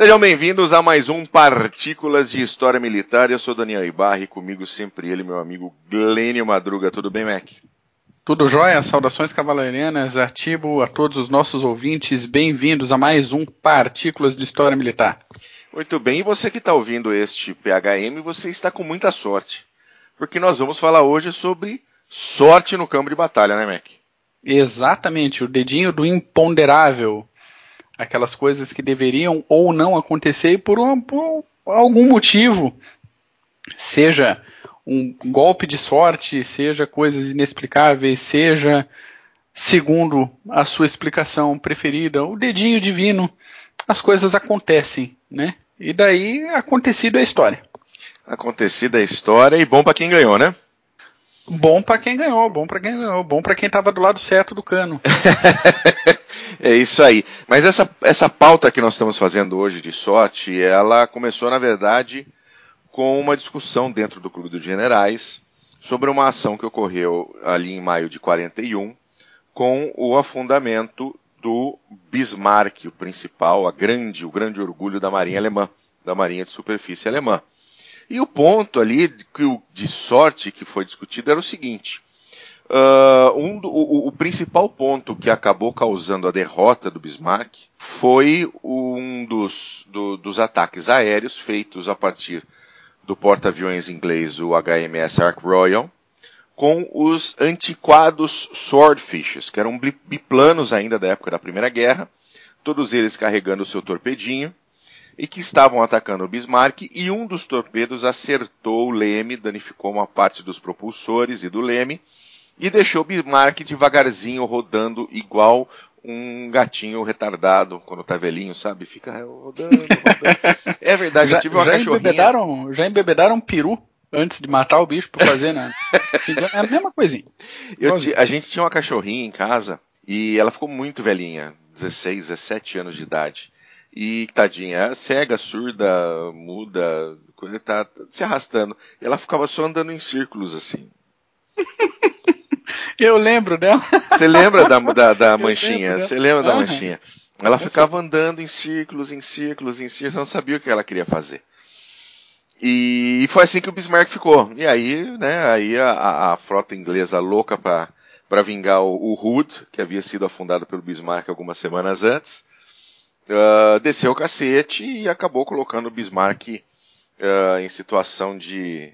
Sejam bem-vindos a mais um Partículas de História Militar. Eu sou Daniel Ibarri, comigo sempre ele, meu amigo Glênio Madruga. Tudo bem, Mac? Tudo jóia? Saudações cavalarianas, Artibo, a todos os nossos ouvintes. Bem-vindos a mais um Partículas de História Militar. Muito bem, e você que está ouvindo este PHM, você está com muita sorte. Porque nós vamos falar hoje sobre sorte no campo de batalha, né, Mac? Exatamente, o dedinho do imponderável aquelas coisas que deveriam ou não acontecer por, um, por algum motivo, seja um golpe de sorte, seja coisas inexplicáveis, seja segundo a sua explicação preferida, o dedinho divino, as coisas acontecem, né? E daí acontecido é a história. Acontecida a história e bom para quem ganhou, né? Bom para quem ganhou, bom para quem ganhou, bom para quem estava do lado certo do cano. É isso aí. Mas essa, essa pauta que nós estamos fazendo hoje de sorte, ela começou, na verdade, com uma discussão dentro do Clube dos Generais sobre uma ação que ocorreu ali em maio de 41 com o afundamento do Bismarck, o principal, a grande, o grande orgulho da Marinha Alemã, da Marinha de Superfície Alemã. E o ponto ali de, de sorte que foi discutido era o seguinte: Uh, um, o, o, principal ponto que acabou causando a derrota do Bismarck foi um dos, do, dos ataques aéreos feitos a partir do porta-aviões inglês, o HMS Ark Royal, com os antiquados Swordfishes, que eram biplanos ainda da época da Primeira Guerra, todos eles carregando o seu torpedinho, e que estavam atacando o Bismarck, e um dos torpedos acertou o leme, danificou uma parte dos propulsores e do leme, e deixou Bismarck devagarzinho rodando igual um gatinho retardado quando tá velhinho, sabe? Fica rodando, rodando. É verdade, já, eu tive uma já cachorrinha. Embebedaram, já embebedaram peru antes de matar o bicho pra fazer, né? É a mesma coisinha. a gente tinha uma cachorrinha em casa e ela ficou muito velhinha, 16, 17 anos de idade. E tadinha, é cega, surda, muda, tá se arrastando. E ela ficava só andando em círculos assim. Eu lembro dela. Você lembra da, da, da manchinha? Você lembra da manchinha? Ela ficava andando em círculos, em círculos, em círculos, não sabia o que ela queria fazer. E foi assim que o Bismarck ficou. E aí, né, aí a, a frota inglesa louca para vingar o, o Hood, que havia sido afundado pelo Bismarck algumas semanas antes, uh, desceu o cacete e acabou colocando o Bismarck uh, em situação de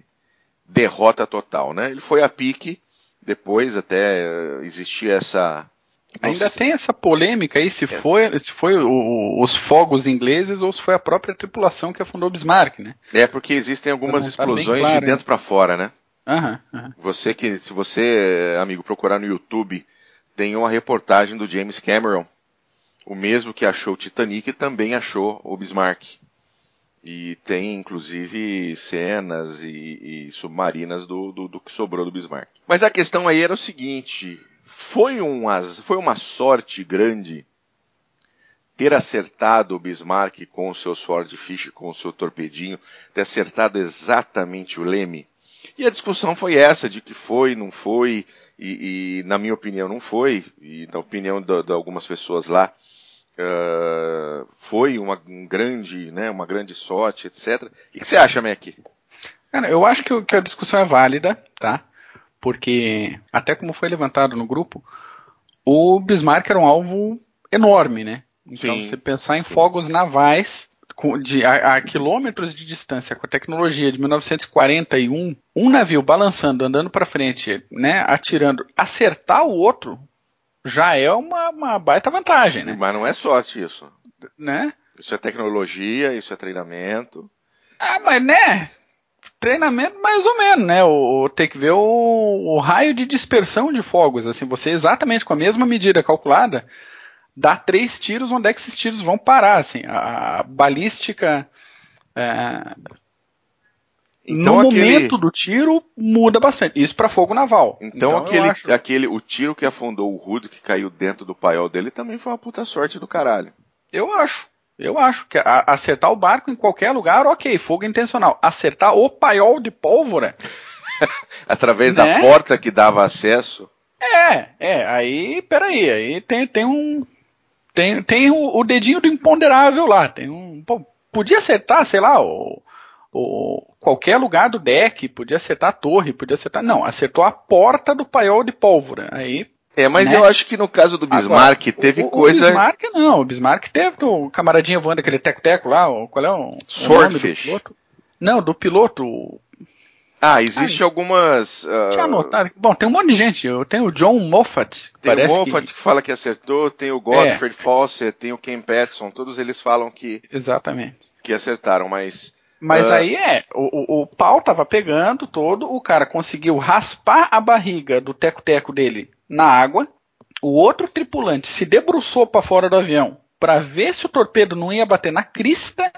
derrota total, né? Ele foi a pique depois até eh, existia essa. Ainda tem essa polêmica aí se foi, se foi o, os fogos ingleses ou se foi a própria tripulação que afundou Bismarck, né? É porque existem algumas tá explosões claro, de dentro para fora, né? Uhum. Você que, se você, amigo, procurar no YouTube, tem uma reportagem do James Cameron, o mesmo que achou o Titanic também achou o Bismarck. E tem inclusive cenas e, e submarinas do, do, do, que sobrou do Bismarck. Mas a questão aí era o seguinte: foi, um, foi uma sorte grande ter acertado o Bismarck com o seu Swordfish, com o seu torpedinho, ter acertado exatamente o leme. E a discussão foi essa, de que foi, não foi, e, e na minha opinião não foi, e na opinião de, de algumas pessoas lá, uh, foi uma um grande, né, uma grande sorte, etc. O que você acha, Mac? Cara, eu acho que, que a discussão é válida, tá? Porque, até como foi levantado no grupo, o Bismarck era um alvo enorme, né? Então, sim, você pensar em fogos navais de, a, a, quilômetros de distância com a tecnologia de 1941, um navio balançando, andando para frente, né, atirando, acertar o outro já é uma, uma baita vantagem, né? Mas não é sorte isso. Né? Isso é tecnologia, isso é treinamento. Ah, mas né? Treinamento mais ou menos, né? O, o tem que ver o, o, raio de dispersão de fogos. Assim, você exatamente com a mesma medida calculada, dá três tiros, onde é que esses tiros vão parar? Assim, a, a balística é, então, no aquele... momento do tiro muda bastante. Isso para fogo naval. Então, então aquele, acho... aquele, o tiro que afundou o Rude, que caiu dentro do paiol dele, também foi uma puta sorte do caralho. Eu acho. Eu acho que a, acertar o barco em qualquer lugar, ok, fogo intencional. Acertar o paiol de pólvora. Através né? da porta que dava acesso. É, é, aí, peraí, aí tem, tem um. Tem, tem o, o dedinho do imponderável lá. Tem um. Pô, podia acertar, sei lá, o, o, qualquer lugar do deck, podia acertar a torre, podia acertar. Não, acertou a porta do paiol de pólvora. Aí. É, mas né? eu acho que no caso do Bismarck Agora, teve o, coisa. O Bismarck não, o Bismarck teve o camaradinha voando aquele teco-teco lá, qual é o. Swordfish. Não, do piloto. Ah, existe Ai, algumas. Uh... Tinha anotado. Bom, tem um monte de gente. Eu tenho o John Moffat. Tem o Moffat que... que... fala que acertou, tem o Godfrey é. Fawcett, tem o Ken Patterson, todos eles falam que. Exatamente. Que acertaram, mas. Mas uh... aí é, o, o, pau tava pegando todo, o cara conseguiu raspar a barriga do teco-teco dele na água, o outro tripulante se debruçou para fora do avião para ver se o torpedo não ia bater na crista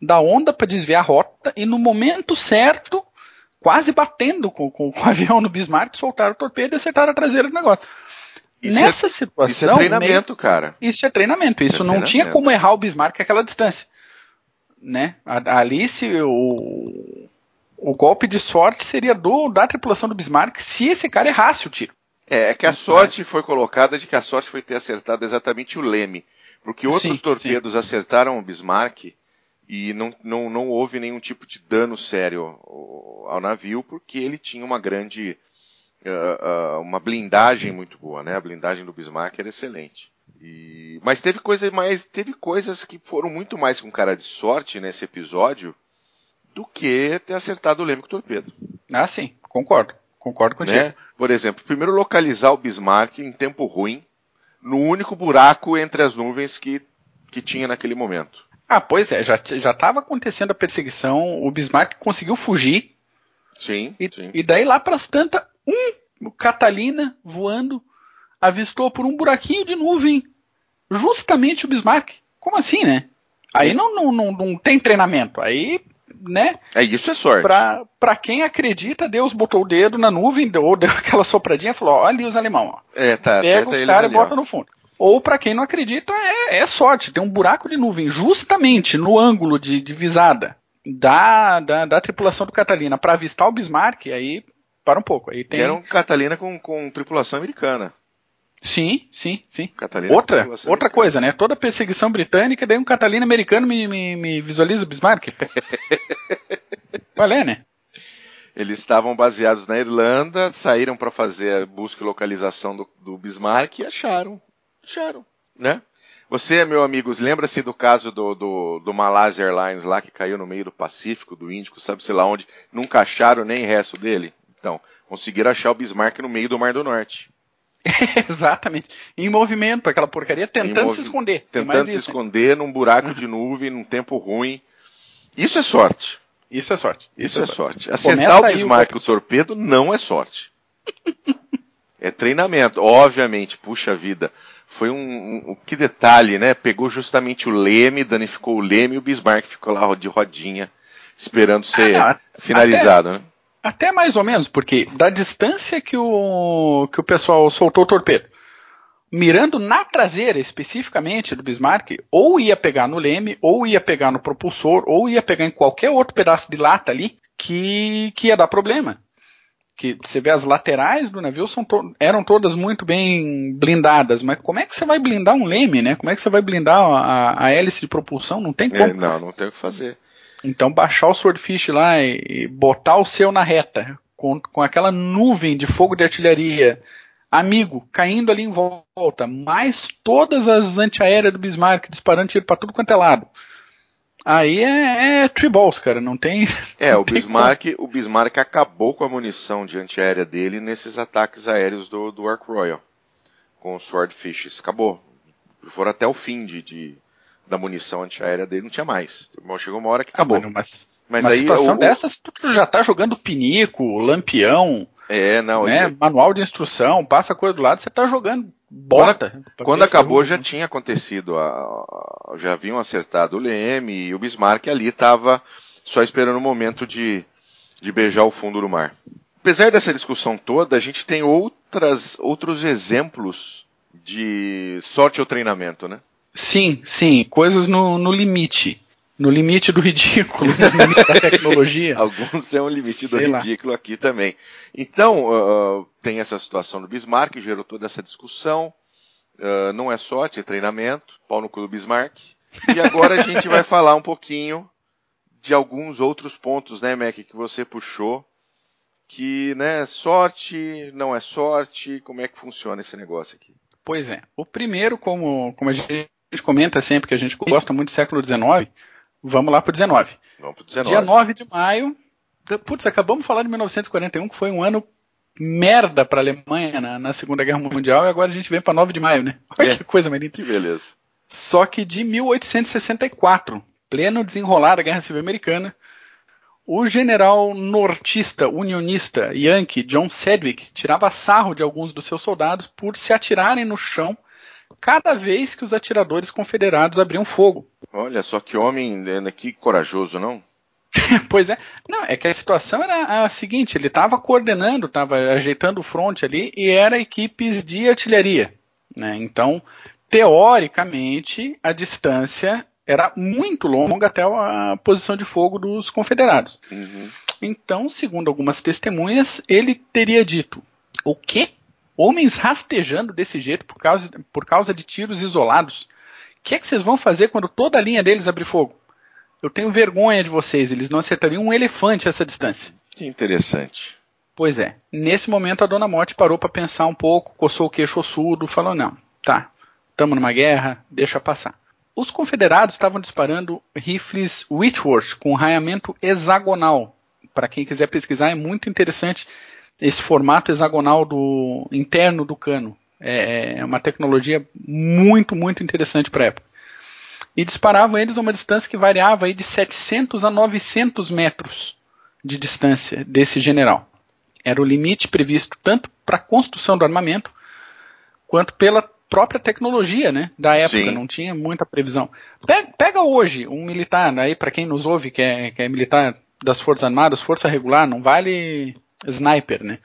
da onda para desviar a rota, e no momento certo quase batendo com, com, com, o avião no Bismarck, soltaram o torpedo e acertaram a traseira do negócio. Isso é- Nessa é, situação. Isso é treinamento, meio, cara. Isso é treinamento. Isso é não treinamento. tinha como errar o Bismarck àquela distância. Né? Ali, se o, o golpe de sorte seria do, da tripulação do Bismarck se esse cara errasse o tiro. É, é que a sorte foi colocada de que a sorte foi ter acertado exatamente o leme. Porque outros sim, torpedos sim. acertaram o Bismarck e não, não, não houve nenhum tipo de dano sério ao navio, porque ele tinha uma grande. Uh, uh, uma blindagem muito boa, né? A blindagem do Bismarck era excelente. E, mas teve coisa mais, teve coisas que foram muito mais com cara de sorte nesse episódio do que ter acertado o leme com o torpedo. Ah, sim, concordo, concordo contigo. Né? Por exemplo, primeiro localizar o Bismarck em tempo ruim, no único buraco entre as nuvens que, que tinha naquele momento. Ah, pois é, já estava acontecendo a perseguição, o Bismarck conseguiu fugir. Sim. E, sim. e daí lá para as tantas, um Catalina voando avistou por um buraquinho de nuvem justamente o Bismarck. Como assim, né? Aí não, não, não, não tem treinamento. Aí, né? É isso é sorte. Pra, pra quem acredita, Deus botou o dedo na nuvem, ou deu aquela sopradinha e falou: olha ali os alemão. Ó. É, tá. Pega os caras e bota no fundo. Ou, para quem não acredita, é, é, sorte. Tem um buraco de nuvem justamente no ângulo de, de visada da, da, da, tripulação do Catalina para avistar o Bismarck, aí para um pouco. Aí tem... Era um Catalina com, com tripulação americana. Sim, sim, sim. Catalina outra outra coisa, né? Toda perseguição britânica, daí um Catalina americano me, me, me visualiza o Bismarck. Qual é, né? Eles estavam baseados na Irlanda, saíram para fazer a busca e localização do, do Bismarck e acharam Acharam, né? Você, meu amigo, lembra-se do caso do, do, do Malaysia Airlines lá que caiu no meio do Pacífico, do Índico, sabe sei lá onde, nunca acharam nem resto dele? Então, conseguiram achar o Bismarck no meio do Mar do Norte. Exatamente. Em movimento, aquela porcaria, tentando se esconder. Tentando se isso, esconder né? num buraco de nuvem, num tempo ruim. Isso é sorte. Isso é sorte. Isso, Isso é, sorte. sorte. Acertar Começa o Bismarck o... torpedo não é sorte. é treinamento. Obviamente, puxa vida foi um, um, que detalhe, né? Pegou justamente o leme, danificou o leme e o Bismarck ficou lá de rodinha, esperando ser ah, finalizado, até, né? Até mais ou menos, porque da distância que o, que o pessoal soltou o torpedo, mirando na traseira especificamente do Bismarck, ou ia pegar no leme, ou ia pegar no propulsor, ou ia pegar em qualquer outro pedaço de lata ali, que, que ia dar problema que você vê as laterais do navio to eram todas muito bem blindadas, mas como é que você vai blindar um leme, né? Como é que você vai blindar a, a hélice de propulsão? Não tem é, como. É, não, não tem o que fazer. Então baixar o Swordfish lá e, botar o seu na reta, com, com aquela nuvem de fogo de artilharia, amigo, caindo ali em volta, mais todas as antiaéreas do Bismarck disparando tiro para tudo quanto é lado. Aí é, é balls, cara, não tem. É, não o Bismarck, o Bismarck acabou com a munição de antiaérea dele nesses ataques aéreos do, do Ark Royal com os Swordfishes. Acabou. Foram até o fim de, de da munição antiaérea dele, não tinha mais. Chegou uma hora que acabou. Ah, mas, mas uma aí situação o, dessas, tu já tá jogando pinico, lampião. É, não. Né, Manual de instrução, passa a coisa do lado, você tá jogando bota. Quando, quando acabou já tinha acontecido, a, já haviam acertado o Leme e o Bismarck ali estava só esperando o momento de, de beijar o fundo do mar. Apesar dessa discussão toda, a gente tem outras, outros exemplos de sorte ou treinamento, né? Sim, sim, coisas no, no limite. No limite do ridículo, no limite da tecnologia. Alguns é um limite Sei do lá. ridículo aqui também. Então, uh, tem essa situação do Bismarck, gerou toda essa discussão. Uh, não é sorte, é treinamento. Pau no cu do Bismarck. E agora a gente vai falar um pouquinho de alguns outros pontos, né, Mac, que você puxou. Que, né, sorte, não é sorte, como é que funciona esse negócio aqui? Pois é. O primeiro, como, como a gente comenta sempre, que a gente gosta muito do século XIX, vamos lá para o 19. Vamos para o 19. Dia 9 de maio, putz, acabamos de falar de 1941, que foi um ano merda para a Alemanha na, na, Segunda Guerra Mundial, e agora a gente vem para 9 de maio, né? Olha é, que coisa linda. Que beleza. Só que de 1864, pleno desenrolar da Guerra Civil Americana, o general nortista, unionista, Yankee, John Sedgwick, tirava sarro de alguns dos seus soldados por se atirarem no chão cada vez que os atiradores confederados abriam fogo. Olha só que homem, que corajoso, não? pois é. Não, é que a situação era a seguinte: ele estava coordenando, estava ajeitando o fronte ali e era equipes de artilharia. Né? Então, teoricamente, a distância era muito longa até a posição de fogo dos confederados. Uhum. Então, segundo algumas testemunhas, ele teria dito: o quê? Homens rastejando desse jeito por causa, por causa de tiros isolados? O que é que vocês vão fazer quando toda a linha deles abrir fogo? Eu tenho vergonha de vocês, eles não acertariam um elefante a essa distância. Que interessante. Pois é. Nesse momento a Dona Morte parou para pensar um pouco, coçou o queixo ossudo, falou: não, tá, estamos numa guerra, deixa passar. Os confederados estavam disparando rifles Whitworth com raiamento hexagonal. Para quem quiser pesquisar, é muito interessante esse formato hexagonal do interno do cano. É, é uma tecnologia muito, muito interessante para a época e disparavam eles a uma distância que variava aí de 700 a 900 metros de distância desse general. Era o limite previsto tanto para a construção do armamento quanto pela própria tecnologia né, da época, Sim. não tinha muita previsão. Pega, pega hoje um militar, aí para quem nos ouve que é, que é militar das Forças Armadas, Força Regular, não vale sniper, né?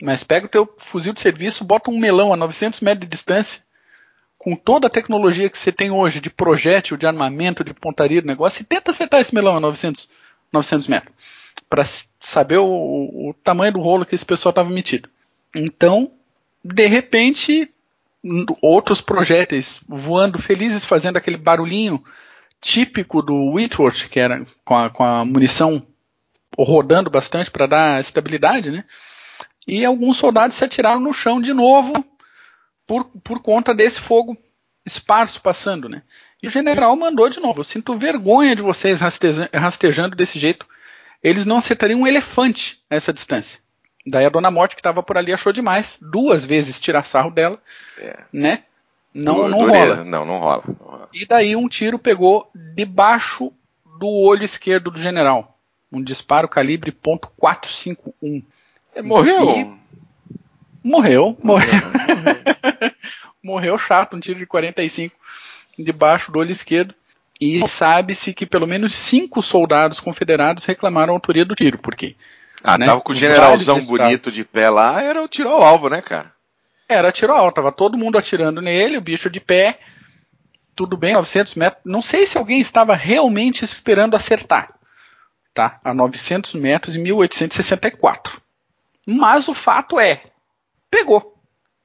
Mas pega o teu fuzil de serviço, bota um melão a 900 metros de distância com toda a tecnologia que você tem hoje de projétil, de armamento, de pontaria do negócio, e tenta acertar esse melão a 900, 900 metros, para saber o, o, tamanho do rolo que esse pessoal estava metido. Então, de repente, outros projéteis voando felizes, fazendo aquele barulhinho típico do Whitworth, que era com a, com a munição rodando bastante para dar estabilidade, né? E alguns soldados se atiraram no chão de novo por, por conta desse fogo esparso passando, né? E o general mandou de novo. Eu sinto vergonha de vocês rastejando desse jeito. Eles não acertariam um elefante nessa distância. Daí a Dona Morte, que estava por ali, achou demais. Duas vezes tirar sarro dela, é. né? Não, não rola. Não, não rola. Não rola. E daí um tiro pegou debaixo do olho esquerdo do general. Um disparo calibre .451. É, morreu? Morreu, morreu. Morreu, chato, um tiro de 45 debaixo do olho esquerdo. E sabe-se que pelo menos cinco soldados confederados reclamaram a autoria do tiro. Por quê? Ah, né? tava com o generalzão bonito de pé lá, era o tiro ao alvo, né, cara? Era tiro ao alvo, tava todo mundo atirando nele, o bicho de pé, tudo bem, 900 metros. Não sei se alguém estava realmente esperando acertar, tá? A 900 metros em 1864. Mas o fato é, pegou,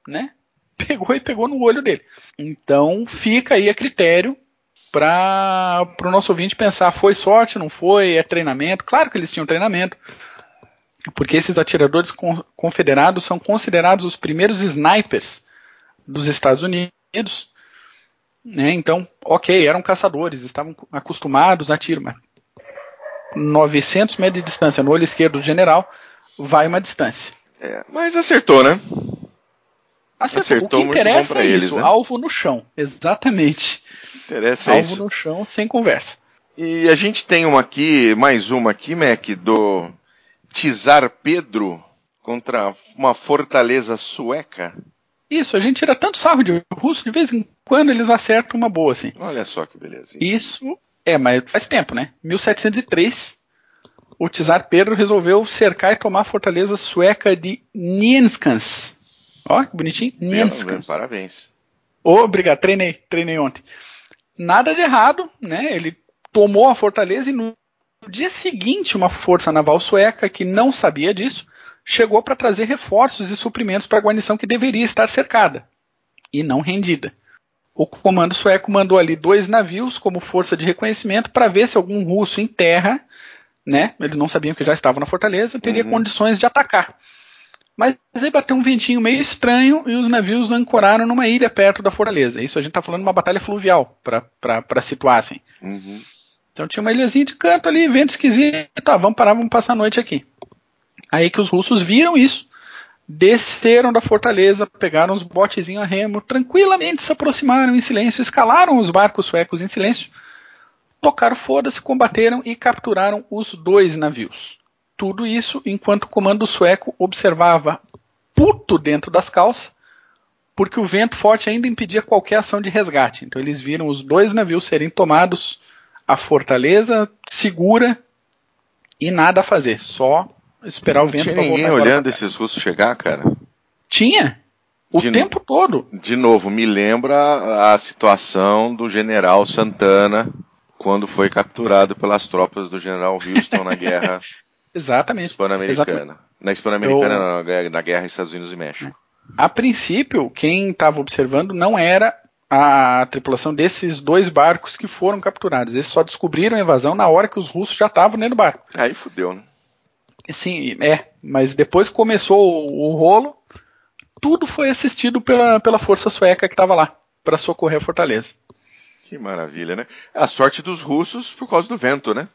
né? Pegou e pegou no olho dele. Então fica aí a critério para o nosso ouvinte pensar: foi sorte, não foi, é treinamento? Claro que eles tinham treinamento, porque esses atiradores confederados são considerados os primeiros snipers dos Estados Unidos. Né? Então, ok, eram caçadores, estavam acostumados a tiro, mas 900 metros de distância no olho esquerdo do general vai uma distância. É, mas acertou, né? Acertou. acertou o que interessa é eles, isso, né? alvo no chão. Exatamente. Interessa alvo isso. no chão, sem conversa. E a gente tem uma aqui, mais uma aqui, Mac, do Tizar Pedro contra uma fortaleza sueca. Isso, a gente tira tanto sarro de russo, de vez em quando eles acertam uma boa, assim. Olha só que beleza. Isso, é, mas faz tempo, né? 1703, o Tsar Pedro resolveu cercar e tomar a fortaleza sueca de Nienskans. Ó, que bonitinho. Nienskans. Parabéns. Obrigado, treinei, treinei ontem. Nada de errado, né? Ele tomou a fortaleza e no dia seguinte uma força naval sueca que não sabia disso chegou para trazer reforços e suprimentos para a guarnição que deveria estar cercada e não rendida. O comando sueco mandou ali dois navios como força de reconhecimento para ver se algum russo em terra, né, eles não sabiam que já estava na fortaleza, teria uhum. condições de atacar. Mas aí bateu um ventinho meio estranho e os navios ancoraram numa ilha perto da fortaleza. Isso a gente está falando de uma batalha fluvial, para situar assim. Uhum. Então tinha uma ilhazinha de canto ali, vento esquisito, tá, vamos parar, vamos passar a noite aqui. Aí que os russos viram isso, desceram da fortaleza, pegaram os botezinhos a remo, tranquilamente se aproximaram em silêncio, escalaram os barcos suecos em silêncio, tocaram foda-se, combateram e capturaram os dois navios. Tudo isso enquanto o comando sueco observava puto dentro das calças, porque o vento forte ainda impedia qualquer ação de resgate. Então eles viram os dois navios serem tomados, a fortaleza segura e nada a fazer, só esperar Não o vento tinha ninguém olhando esses russos chegar, cara? Tinha. O de, tempo todo. De novo, me lembra a situação do general Santana quando foi capturado pelas tropas do general Houston na guerra Exatamente. Hispano-americana. Na Hispano-americana, Eu... na guerra Estados Unidos e México. A princípio, quem estava observando não era a tripulação desses dois barcos que foram capturados. Eles só descobriram a invasão na hora que os russos já estavam dentro do barco. Aí fudeu, né? Sim, é. Mas depois começou o, o rolo, tudo foi assistido pela, pela força sueca que estava lá para socorrer a fortaleza. Que maravilha, né? A sorte dos russos por causa do vento, né?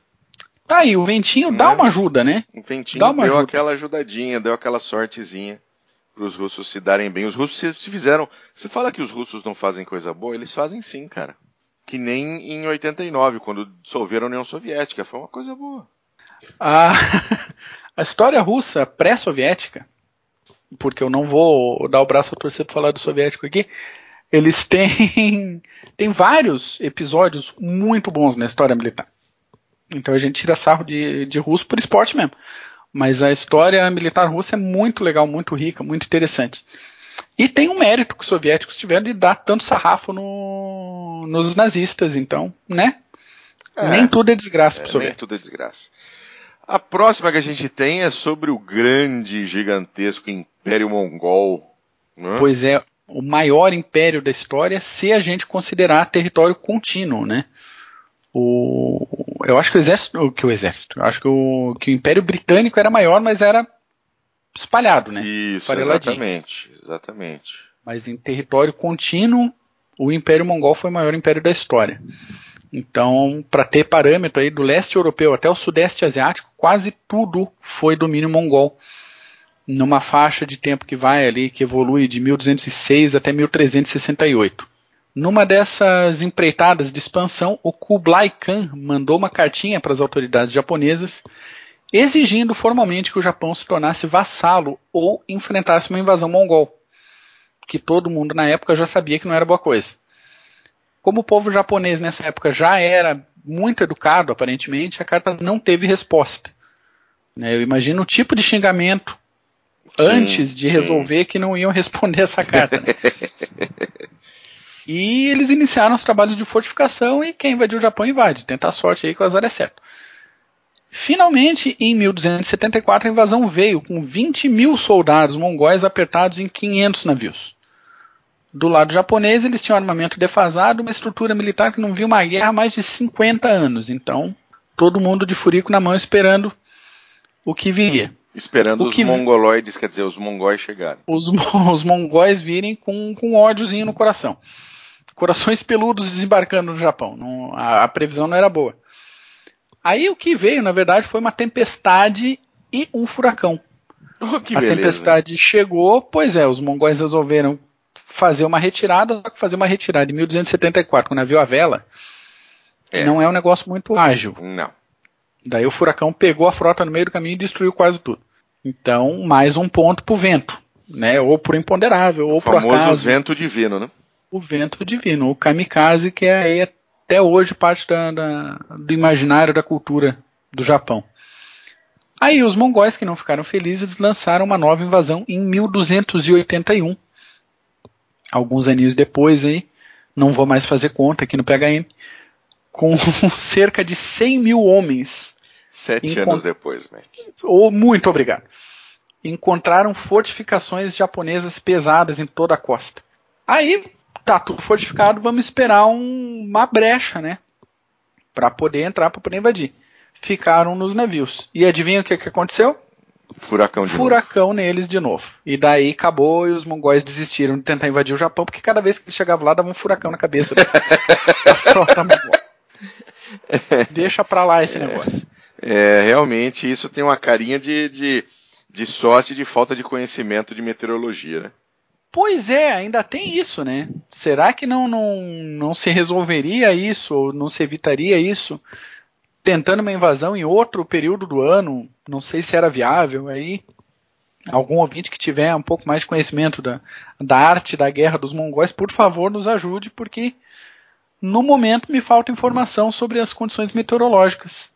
Tá aí, o ventinho dá né? uma ajuda, né? O ventinho dá uma deu ajuda. aquela ajudadinha, deu aquela sortezinha para os russos se darem bem. Os russos se, se fizeram. Você fala que os russos não fazem coisa boa, eles fazem sim, cara. Que nem em 89, quando dissolveram a União Soviética. Foi uma coisa boa. A, a história russa pré-soviética, porque eu não vou dar o braço a torcer para falar do soviético aqui, eles têm, têm vários episódios muito bons na história militar. Então a gente tira sarro de, de russo por esporte mesmo. Mas a história militar russa é muito legal, muito rica, muito interessante. E tem um mérito que os soviéticos tiveram de dar tanto sarrafo no, nos nazistas, então, né? É, nem tudo é desgraça é, pro soviético. Nem tudo é desgraça. A próxima que a gente tem é sobre o grande, gigantesco Império Mongol. Né? Pois é, o maior império da história, se a gente considerar território contínuo, né? O, eu acho que o exército, que o exército, eu acho que o, que o Império Britânico era maior, mas era espalhado, né? Isso, exatamente, exatamente. Mas em território contínuo, o Império Mongol foi o maior império da história. Então, para ter parâmetro aí do leste europeu até o sudeste asiático, quase tudo foi domínio mongol. Numa faixa de tempo que vai ali, que evolui de 1206 até 1368. Numa dessas empreitadas de expansão, o Kublai Khan mandou uma cartinha para as autoridades japonesas exigindo formalmente que o Japão se tornasse vassalo ou enfrentasse uma invasão mongol, que todo mundo na época já sabia que não era boa coisa. Como o povo japonês nessa época já era muito educado, aparentemente, a carta não teve resposta. Né, eu imagino o tipo de xingamento sim, antes de resolver sim. que não iam responder essa carta. Né? E eles iniciaram os trabalhos de fortificação e quem invadiu o Japão invade. Tenta a sorte aí que o azar é certo. Finalmente, em 1274, a invasão veio com 20 mil soldados mongóis apertados em 500 navios. Do lado japonês, eles tinham armamento defasado, uma estrutura militar que não viu uma guerra há mais de 50 anos. Então, todo mundo de furico na mão esperando o que viria. Esperando o os mongoloides, quer dizer, os mongóis chegarem. Os, os mongóis virem com, com ódiozinho no coração corações peludos desembarcando no Japão. Não, a, a, previsão não era boa. Aí o que veio, na verdade, foi uma tempestade e um furacão. Oh, a beleza. tempestade chegou, pois é, os mongóis resolveram fazer uma retirada, só que fazer uma retirada em 1274, com o navio à vela, é. não é um negócio muito ágil. Não. Daí o furacão pegou a frota no meio do caminho e destruiu quase tudo. Então, mais um ponto pro vento, né? Ou pro imponderável, ou pro acaso. O famoso vento divino, né? o vento divino, o kamikaze, que é aí até hoje parte da, da, do imaginário da cultura do Japão. Aí os mongóis que não ficaram felizes lançaram uma nova invasão em 1281. Alguns aninhos depois aí, não vou mais fazer conta aqui no PHM, com cerca de 100 mil homens. Sete anos depois, Mac. Oh, muito obrigado. Encontraram fortificações japonesas pesadas em toda a costa. Aí tá tudo fortificado, vamos esperar um, uma brecha, né? Para poder entrar, para poder invadir. Ficaram nos navios. E adivinha o que, que aconteceu? Furacão de Furacão novo. neles de novo. E daí acabou e os mongóis desistiram de tentar invadir o Japão, porque cada vez que eles chegavam lá dava um furacão na cabeça da frota mongol. Deixa pra lá esse negócio. É, realmente isso tem uma carinha de, de, de sorte de falta de conhecimento de meteorologia, né? Pois é, ainda tem isso, né? Será que não, não, não se resolveria isso, ou não se evitaria isso, tentando uma invasão em outro período do ano? Não sei se era viável aí. Algum ouvinte que tiver um pouco mais de conhecimento da, da arte da guerra dos mongóis, por favor, nos ajude, porque no momento me falta informação sobre as condições meteorológicas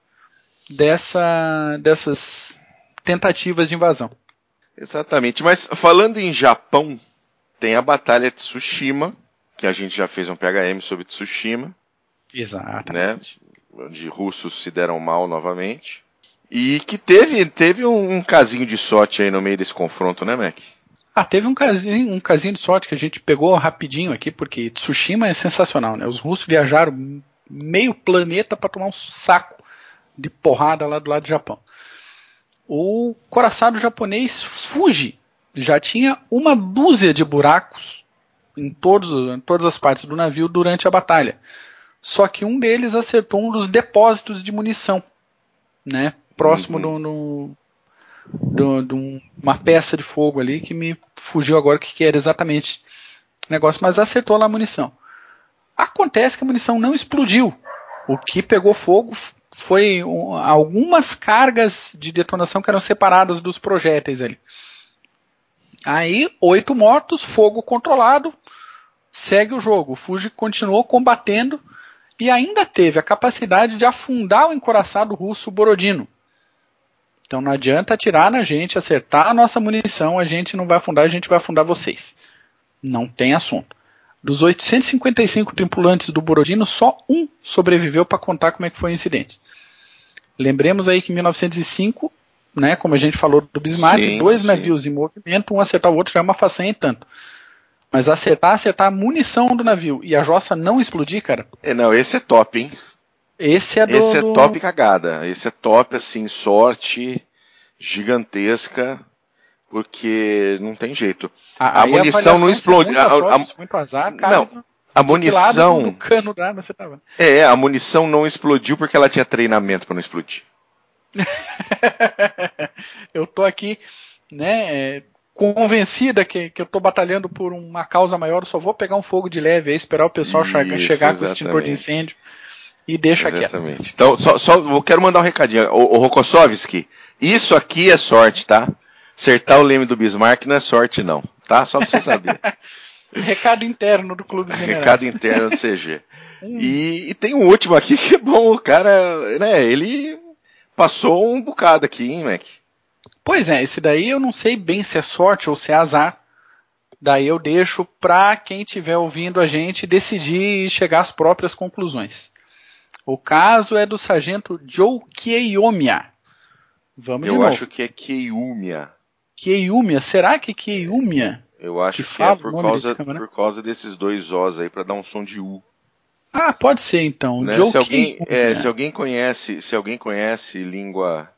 dessa, dessas tentativas de invasão. Exatamente. Mas falando em Japão, tem a Batalha de Tsushima, que a gente já fez um PHM sobre Tsushima. Exatamente. Né, onde russos se deram mal novamente. E que teve, teve um, um casinho de sorte aí no meio desse confronto, né, Mac? Ah, teve um casinho, um casinho de sorte que a gente pegou rapidinho aqui, porque Tsushima é sensacional, né? Os russos viajaram meio planeta para tomar um saco de porrada lá do lado do Japão. O coraçado japonês Fuji já tinha uma dúzia de buracos em, todos, em todas as partes do navio durante a batalha. Só que um deles acertou um dos depósitos de munição, né? Próximo uhum. de uma peça de fogo ali que me fugiu agora o que, que era exatamente o negócio, mas acertou lá a munição. Acontece que a munição não explodiu. O que pegou fogo foi um, algumas cargas de detonação que eram separadas dos projéteis ali. Aí, oito mortos, fogo controlado, segue o jogo. O Fuji continuou combatendo e ainda teve a capacidade de afundar o encoraçado russo Borodino. Então não adianta atirar na gente, acertar a nossa munição, a gente não vai afundar, a gente vai afundar vocês. Não tem assunto. Dos 855 tripulantes do Borodino, só um sobreviveu para contar como é que foi o incidente. Lembremos aí que em 1905, né, como a gente falou do Bismarck, sim, dois sim. navios em movimento, um acertar o outro já é uma façanha e tanto. Mas acertar, acertar a munição do navio e a jossa não explodir, cara. É, não, esse é top, hein? Esse é do, Esse é top cagada. Esse é top, assim, sorte gigantesca porque não tem jeito. A, a munição não explode. A, a, muito azar, cara, não, a munição. Do cano da você tava. É, a munição não explodiu porque ela tinha treinamento para não explodir. eu tô aqui, né, é, convencida que, que eu tô batalhando por uma causa maior, eu só vou pegar um fogo de leve aí, esperar o pessoal Isso, chegar com o extintor de incêndio e deixa aqui. Exatamente. Quieto. Então, só, só eu quero mandar um recadinho. O, o Rokossovski, isso aqui é sorte, tá? Acertar o leme do Bismarck não é sorte, não, tá? Só pra você saber. Recado interno do Clube General. Recado interno do CG. e, e, tem um último aqui que é bom, o cara, né, ele passou um bocado aqui, hein, Mac? Pois é, esse daí eu não sei bem se é sorte ou se é azar. Daí eu deixo pra quem estiver ouvindo a gente decidir e chegar às próprias conclusões. O caso é do sargento Joe Kiyomiya. Vamos Eu de novo. acho que é Kiyomiya. Kiyomiya, será que é Kiyomiya? Eu acho que, que é por causa, por causa desses dois Os aí, para dar um som de U. Ah, pode ser então. Né? Joe se, alguém, é, se alguém conhece, se alguém conhece língua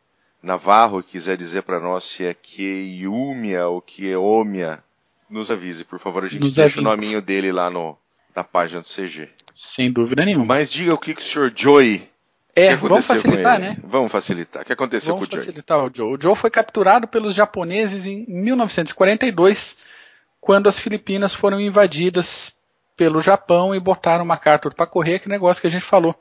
navarro quiser dizer para nós se é Kiyomiya ou Kieomia, nos avise, por favor. A gente nos deixa avise. o nominho dele lá no, na página do CG. Sem dúvida nenhuma. Mas diga o que, que o senhor Joey é, vamos facilitar, né? Vamos facilitar. O que aconteceu vamos com o Joe? facilitar o Joe. O Joe foi capturado pelos japoneses em 1942, quando as Filipinas foram invadidas pelo Japão e botaram uma carta para correr, que negócio que a gente falou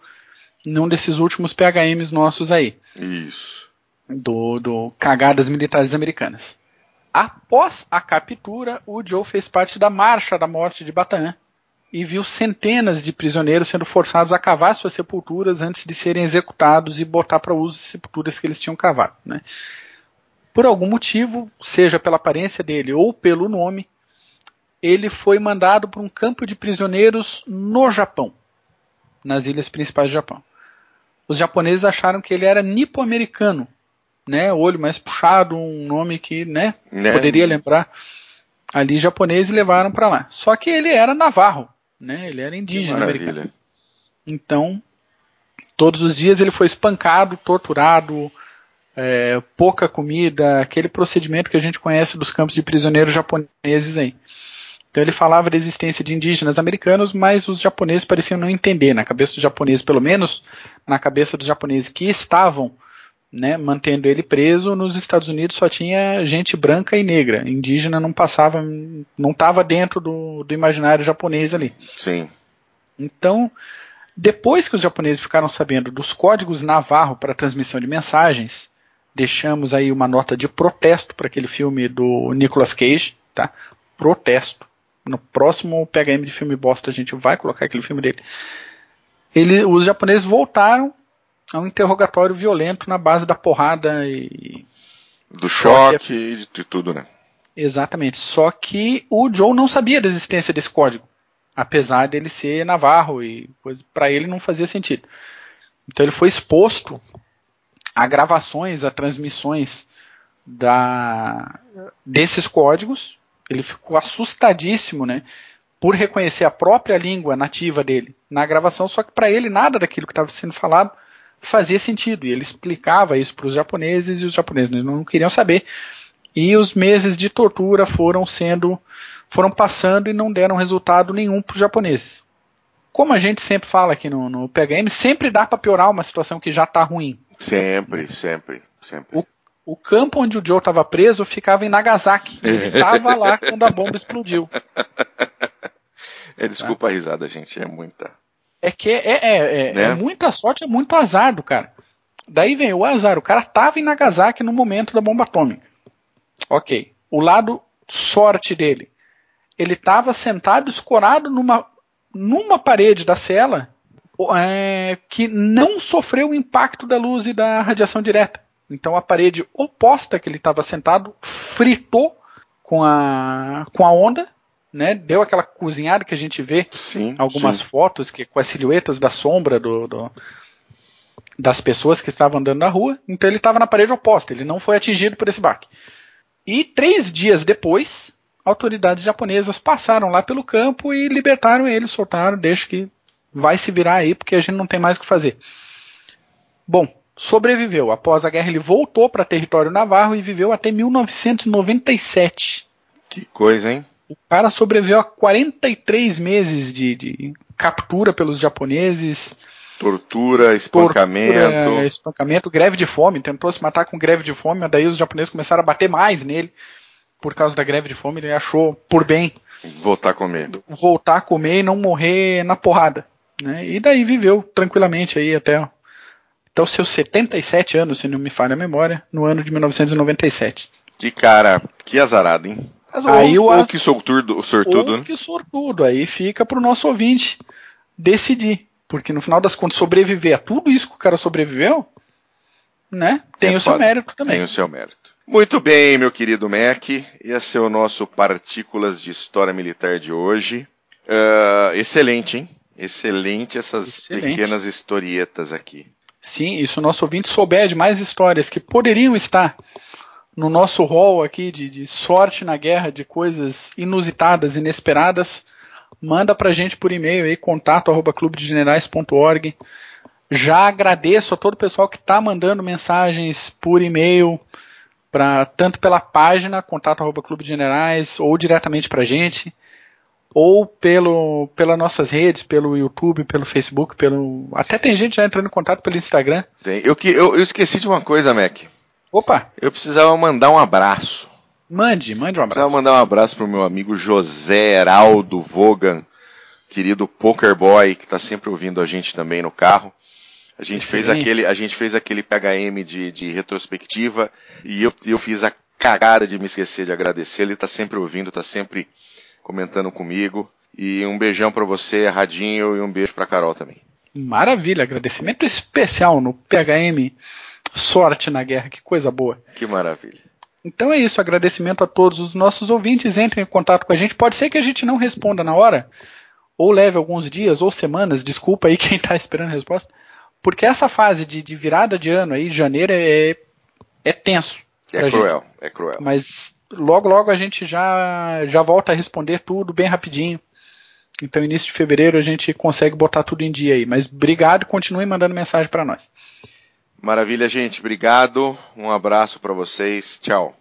num desses últimos PHMs nossos aí. Isso. Do, do Cagadas Militares Americanas. Após a captura, o Joe fez parte da Marcha da Morte de Bataan, e viu centenas de prisioneiros sendo forçados a cavar suas sepulturas antes de serem executados e botar para uso as sepulturas que eles tinham cavado. Né? Por algum motivo, seja pela aparência dele ou pelo nome, ele foi mandado para um campo de prisioneiros no Japão, nas ilhas principais do Japão. Os japoneses acharam que ele era nipo-americano, né, olho mais puxado, um nome que, né, né? poderia lembrar ali japonês e levaram para lá. Só que ele era navarro, né? Ele era indígena americano. Então, todos os dias ele foi espancado, torturado, é, pouca comida, aquele procedimento que a gente conhece dos campos de prisioneiros japoneses aí. Então ele falava da existência de indígenas americanos, mas os japoneses pareciam não entender. Na cabeça dos japoneses, pelo menos na cabeça dos japoneses que estavam né, mantendo ele preso, nos Estados Unidos só tinha gente branca e negra. Indígena não passava, não estava dentro do, do imaginário japonês ali. Sim. Então, depois que os japoneses ficaram sabendo dos códigos Navarro para transmissão de mensagens, deixamos aí uma nota de protesto para aquele filme do Nicolas Cage, tá? Protesto. No próximo PHM de filme bosta a gente vai colocar aquele filme dele. Ele, os japoneses voltaram a um interrogatório violento na base da porrada e do choque e de, de tudo, né? Exatamente. Só que o Joe não sabia da existência desse código, apesar dele ser navarro e para ele não fazia sentido. Então ele foi exposto a gravações, a transmissões da, desses códigos ele ficou assustadíssimo, né? Por reconhecer a própria língua nativa dele na gravação, só que para ele nada daquilo que estava sendo falado fazia sentido. E ele explicava isso para os japoneses e os japoneses não queriam saber. E os meses de tortura foram sendo, foram passando e não deram resultado nenhum para os japoneses. Como a gente sempre fala aqui no, no PHM, sempre dá para piorar uma situação que já está ruim. Sempre, sempre, sempre. O o campo onde o Joe estava preso ficava em Nagasaki. Ele estava lá quando a bomba explodiu. É, desculpa tá? a risada, gente, é muita. É que é, é, é, é né? é, muita sorte, é muito azar do cara. Daí vem o azar, o cara estava em Nagasaki no momento da bomba atômica. Ok. O lado sorte dele. Ele estava sentado escorado numa, numa parede da cela é, que não sofreu o impacto da luz e da radiação direta. Então a parede oposta que ele estava sentado fritou com a, com a onda, né? Deu aquela cozinhada que a gente vê sim, algumas sim. fotos que com as silhuetas da sombra do, do, das pessoas que estavam andando na rua. Então ele estava na parede oposta, ele não foi atingido por esse baque. E três dias depois, autoridades japonesas passaram lá pelo campo e libertaram ele, soltaram, deixa que vai se virar aí porque a gente não tem mais o que fazer. Bom, sobreviveu. Após a guerra, ele voltou para território navarro e viveu até 1997. Que coisa, hein? O cara sobreviveu a 43 meses de, de captura pelos japoneses. Tortura, espancamento. Tortura, espancamento, greve de fome. Tentou se matar com greve de fome, mas daí os japoneses começaram a bater mais nele. Por causa da greve de fome, ele achou por bem. Voltar a comer. Voltar a comer e não morrer na porrada. Né? E daí viveu tranquilamente aí até até os seus 77 anos, se não me falha a memória, no ano de 1997. Que cara, que azarado, hein? Mas, aí ou, ou que sortudo, sortudo ou né? que sortudo, aí fica pro nosso ouvinte decidir. Porque no final das contas, sobreviver a tudo isso que o cara sobreviveu, né? Tem é o foda. seu mérito também. Tem o seu mérito. Muito bem, meu querido Mac. Esse é o nosso Partículas de História Militar de hoje. Uh, excelente, hein? Excelente essas excelente. pequenas historietas aqui. Sim, e se o nosso ouvinte souber de mais histórias que poderiam estar no nosso rol aqui de, de sorte na guerra, de coisas inusitadas, inesperadas, manda pra gente por e-mail aí, contato arroba clubedegenerais.org. Já agradeço a todo o pessoal que está mandando mensagens por e-mail, pra, tanto pela página, contato arroba clube ou diretamente pra gente ou pelo pelas nossas redes, pelo YouTube, pelo Facebook, pelo até tem gente já entrando em contato pelo Instagram. Tem. Eu que eu, eu esqueci de uma coisa, Mac. Opa. Eu precisava mandar um abraço. Mande, mande um abraço. Precisava mandar um abraço pro meu amigo José Heraldo Vogan, querido Poker Boy, que está sempre ouvindo a gente também no carro. A gente fez aquele, a gente fez aquele PHM de, de retrospectiva e eu, eu fiz a cagada de me esquecer de agradecer. Ele está sempre ouvindo, está sempre comentando comigo. E um beijão para você, Radinho, e um beijo para Carol também. Maravilha, agradecimento especial no PHM Sorte na Guerra, que coisa boa. Que maravilha. Então é isso, agradecimento a todos os nossos ouvintes, entrem em contato com a gente. Pode ser que a gente não responda na hora, ou leve alguns dias ou semanas, desculpa aí quem está esperando a resposta, porque essa fase de, de, virada de ano aí, janeiro, é, é tenso. É cruel, gente. é cruel. Mas logo logo a gente já já volta a responder tudo bem rapidinho. Então, início de fevereiro a gente consegue botar tudo em dia aí. Mas obrigado, continue mandando mensagem para nós. Maravilha, gente. Obrigado. Um abraço para vocês. Tchau.